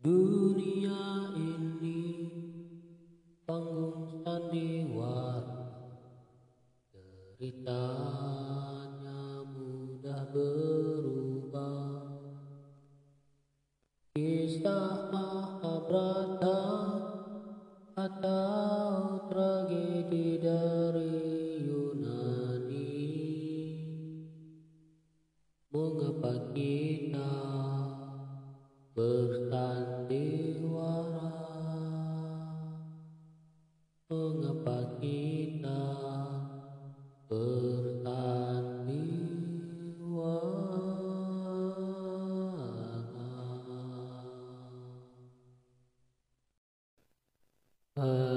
Dunia ini panggung sandiwara Ceritanya mudah berubah. Kisah Mahabharata Atau tragedi dari Mengapa kita bersandiwara Ay,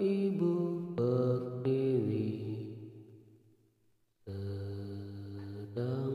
ibu berdiri. Sedang